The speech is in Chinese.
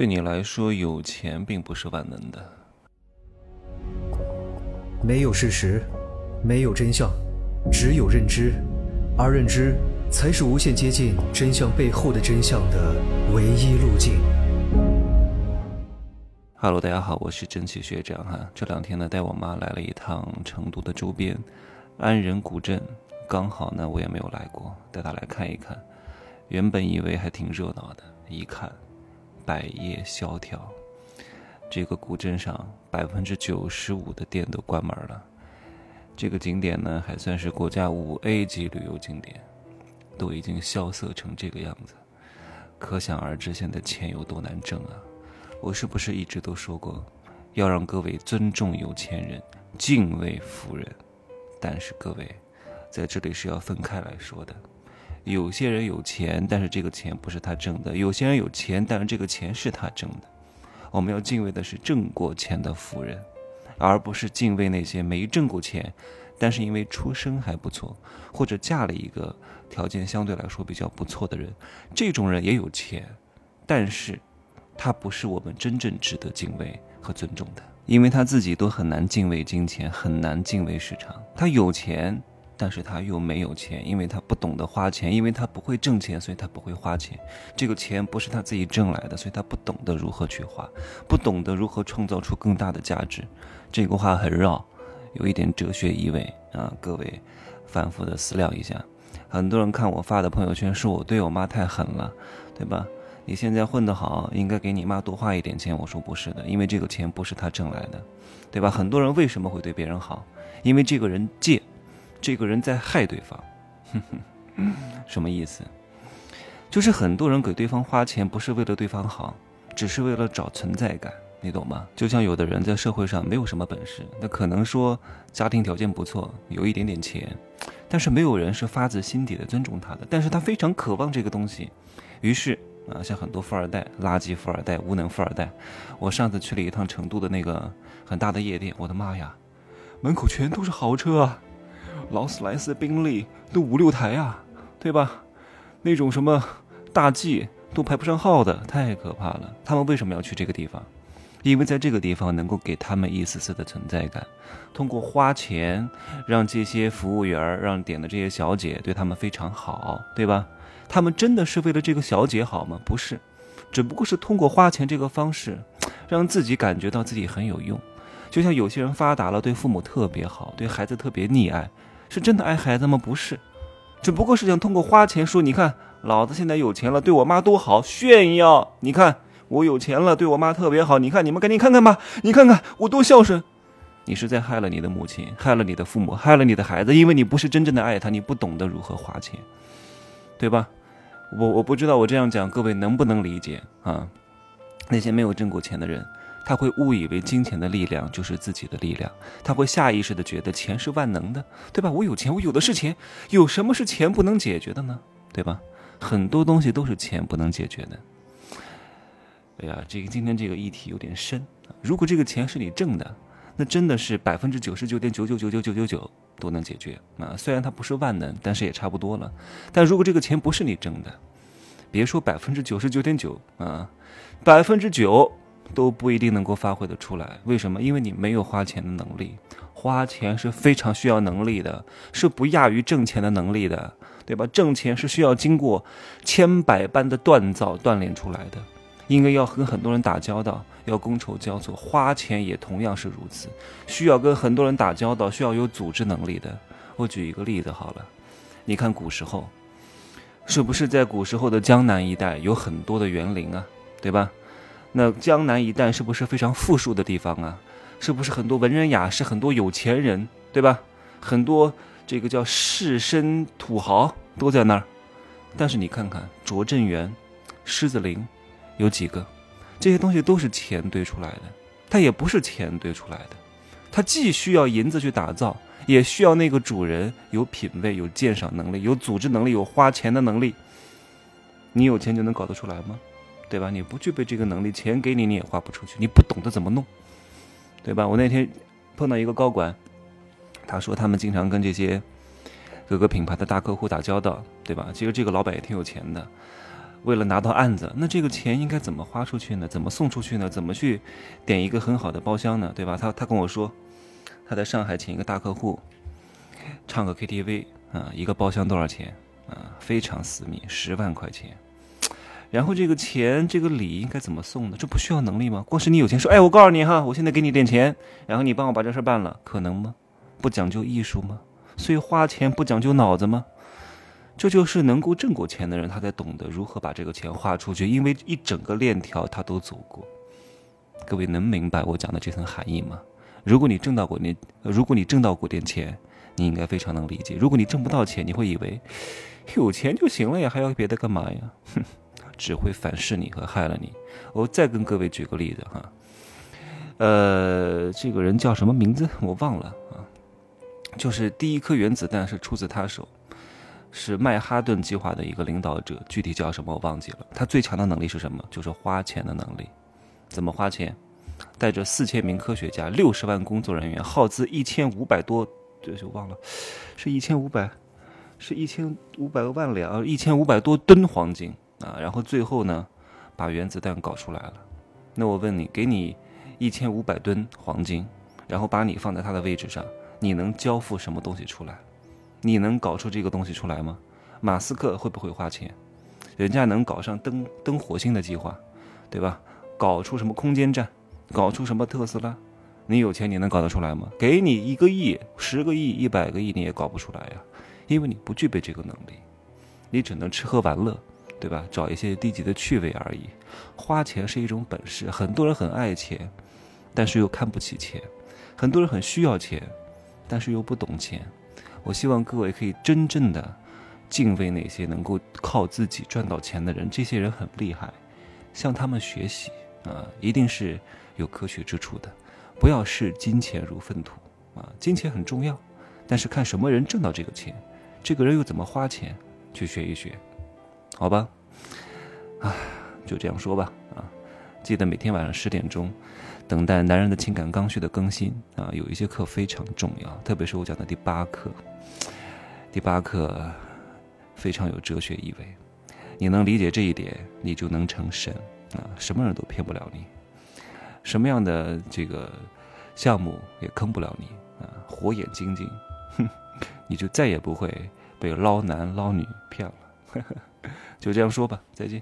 对你来说，有钱并不是万能的。没有事实，没有真相，只有认知，而认知才是无限接近真相背后的真相的唯一路径。Hello，大家好，我是蒸汽学长哈。这两天呢，带我妈来了一趟成都的周边安仁古镇，刚好呢，我也没有来过，带她来看一看。原本以为还挺热闹的，一看。百业萧条，这个古镇上百分之九十五的店都关门了。这个景点呢，还算是国家五 A 级旅游景点，都已经萧瑟成这个样子，可想而知现在钱有多难挣啊！我是不是一直都说过，要让各位尊重有钱人，敬畏富人？但是各位，在这里是要分开来说的。有些人有钱，但是这个钱不是他挣的；有些人有钱，但是这个钱是他挣的。我们要敬畏的是挣过钱的富人，而不是敬畏那些没挣过钱，但是因为出身还不错，或者嫁了一个条件相对来说比较不错的人。这种人也有钱，但是他不是我们真正值得敬畏和尊重的，因为他自己都很难敬畏金钱，很难敬畏市场。他有钱。但是他又没有钱，因为他不懂得花钱，因为他不会挣钱，所以他不会花钱。这个钱不是他自己挣来的，所以他不懂得如何去花，不懂得如何创造出更大的价值。这个话很绕，有一点哲学意味啊，各位反复的思量一下。很多人看我发的朋友圈，说我对我妈太狠了，对吧？你现在混得好，应该给你妈多花一点钱。我说不是的，因为这个钱不是他挣来的，对吧？很多人为什么会对别人好？因为这个人借。这个人在害对方，哼 哼什么意思？就是很多人给对方花钱，不是为了对方好，只是为了找存在感，你懂吗？就像有的人在社会上没有什么本事，那可能说家庭条件不错，有一点点钱，但是没有人是发自心底的尊重他的，但是他非常渴望这个东西，于是啊，像很多富二代、垃圾富二代、无能富二代，我上次去了一趟成都的那个很大的夜店，我的妈呀，门口全都是豪车啊！劳斯莱斯、宾利都五六台啊，对吧？那种什么大 G 都排不上号的，太可怕了。他们为什么要去这个地方？因为在这个地方能够给他们一丝丝的存在感。通过花钱让这些服务员、让点的这些小姐对他们非常好，对吧？他们真的是为了这个小姐好吗？不是，只不过是通过花钱这个方式，让自己感觉到自己很有用。就像有些人发达了，对父母特别好，对孩子特别溺爱。是真的爱孩子吗？不是，只不过是想通过花钱说，你看老子现在有钱了，对我妈多好，炫耀。你看我有钱了，对我妈特别好。你看你们赶紧看看吧，你看看我多孝顺。你是在害了你的母亲，害了你的父母，害了你的孩子，因为你不是真正的爱他，你不懂得如何花钱，对吧？我我不知道我这样讲各位能不能理解啊？那些没有挣过钱的人。他会误以为金钱的力量就是自己的力量，他会下意识的觉得钱是万能的，对吧？我有钱，我有的是钱，有什么是钱不能解决的呢？对吧？很多东西都是钱不能解决的。哎呀，这个今天这个议题有点深。如果这个钱是你挣的，那真的是百分之九十九点九九九九九九九都能解决啊。虽然它不是万能，但是也差不多了。但如果这个钱不是你挣的，别说百分之九十九点九啊，百分之九。都不一定能够发挥的出来，为什么？因为你没有花钱的能力，花钱是非常需要能力的，是不亚于挣钱的能力的，对吧？挣钱是需要经过千百般的锻造锻炼出来的，因为要跟很多人打交道，要觥筹交错，花钱也同样是如此，需要跟很多人打交道，需要有组织能力的。我举一个例子好了，你看古时候，是不是在古时候的江南一带有很多的园林啊，对吧？那江南一带是不是非常富庶的地方啊？是不是很多文人雅士、很多有钱人，对吧？很多这个叫士绅土豪都在那儿。但是你看看拙政园、狮子林，有几个？这些东西都是钱堆出来的，它也不是钱堆出来的，它既需要银子去打造，也需要那个主人有品位、有鉴赏能力、有组织能力、有花钱的能力。你有钱就能搞得出来吗？对吧？你不具备这个能力，钱给你你也花不出去，你不懂得怎么弄，对吧？我那天碰到一个高管，他说他们经常跟这些各个品牌的大客户打交道，对吧？其实这个老板也挺有钱的。为了拿到案子，那这个钱应该怎么花出去呢？怎么送出去呢？怎么去点一个很好的包厢呢？对吧？他他跟我说，他在上海请一个大客户唱个 KTV 啊，一个包厢多少钱啊？非常私密，十万块钱。然后这个钱这个礼应该怎么送呢？这不需要能力吗？光是你有钱说，哎，我告诉你哈，我现在给你点钱，然后你帮我把这事办了，可能吗？不讲究艺术吗？所以花钱不讲究脑子吗？这就是能够挣过钱的人，他才懂得如何把这个钱花出去，因为一整个链条他都走过。各位能明白我讲的这层含义吗？如果你挣到过你，如果你挣到过点钱，你应该非常能理解。如果你挣不到钱，你会以为有钱就行了呀，还要别的干嘛呀？哼，只会反噬你和害了你。我再跟各位举个例子哈，呃，这个人叫什么名字我忘了啊，就是第一颗原子弹是出自他手。是曼哈顿计划的一个领导者，具体叫什么我忘记了。他最强的能力是什么？就是花钱的能力。怎么花钱？带着四千名科学家、六十万工作人员，耗资一千五百多，这就忘了，是一千五百，是一千五百万两，一千五百多吨黄金啊！然后最后呢，把原子弹搞出来了。那我问你，给你一千五百吨黄金，然后把你放在他的位置上，你能交付什么东西出来？你能搞出这个东西出来吗？马斯克会不会花钱？人家能搞上登登火星的计划，对吧？搞出什么空间站，搞出什么特斯拉？你有钱你能搞得出来吗？给你一个亿、十个亿、一百个亿你也搞不出来呀，因为你不具备这个能力，你只能吃喝玩乐，对吧？找一些低级的趣味而已。花钱是一种本事，很多人很爱钱，但是又看不起钱；很多人很需要钱，但是又不懂钱。我希望各位可以真正的敬畏那些能够靠自己赚到钱的人，这些人很厉害，向他们学习啊，一定是有科学之处的。不要视金钱如粪土啊，金钱很重要，但是看什么人挣到这个钱，这个人又怎么花钱，去学一学，好吧？啊，就这样说吧啊，记得每天晚上十点钟。等待男人的情感刚需的更新啊，有一些课非常重要，特别是我讲的第八课。第八课非常有哲学意味，你能理解这一点，你就能成神啊！什么人都骗不了你，什么样的这个项目也坑不了你啊！火眼金睛，哼，你就再也不会被捞男捞女骗了。呵 呵就这样说吧，再见。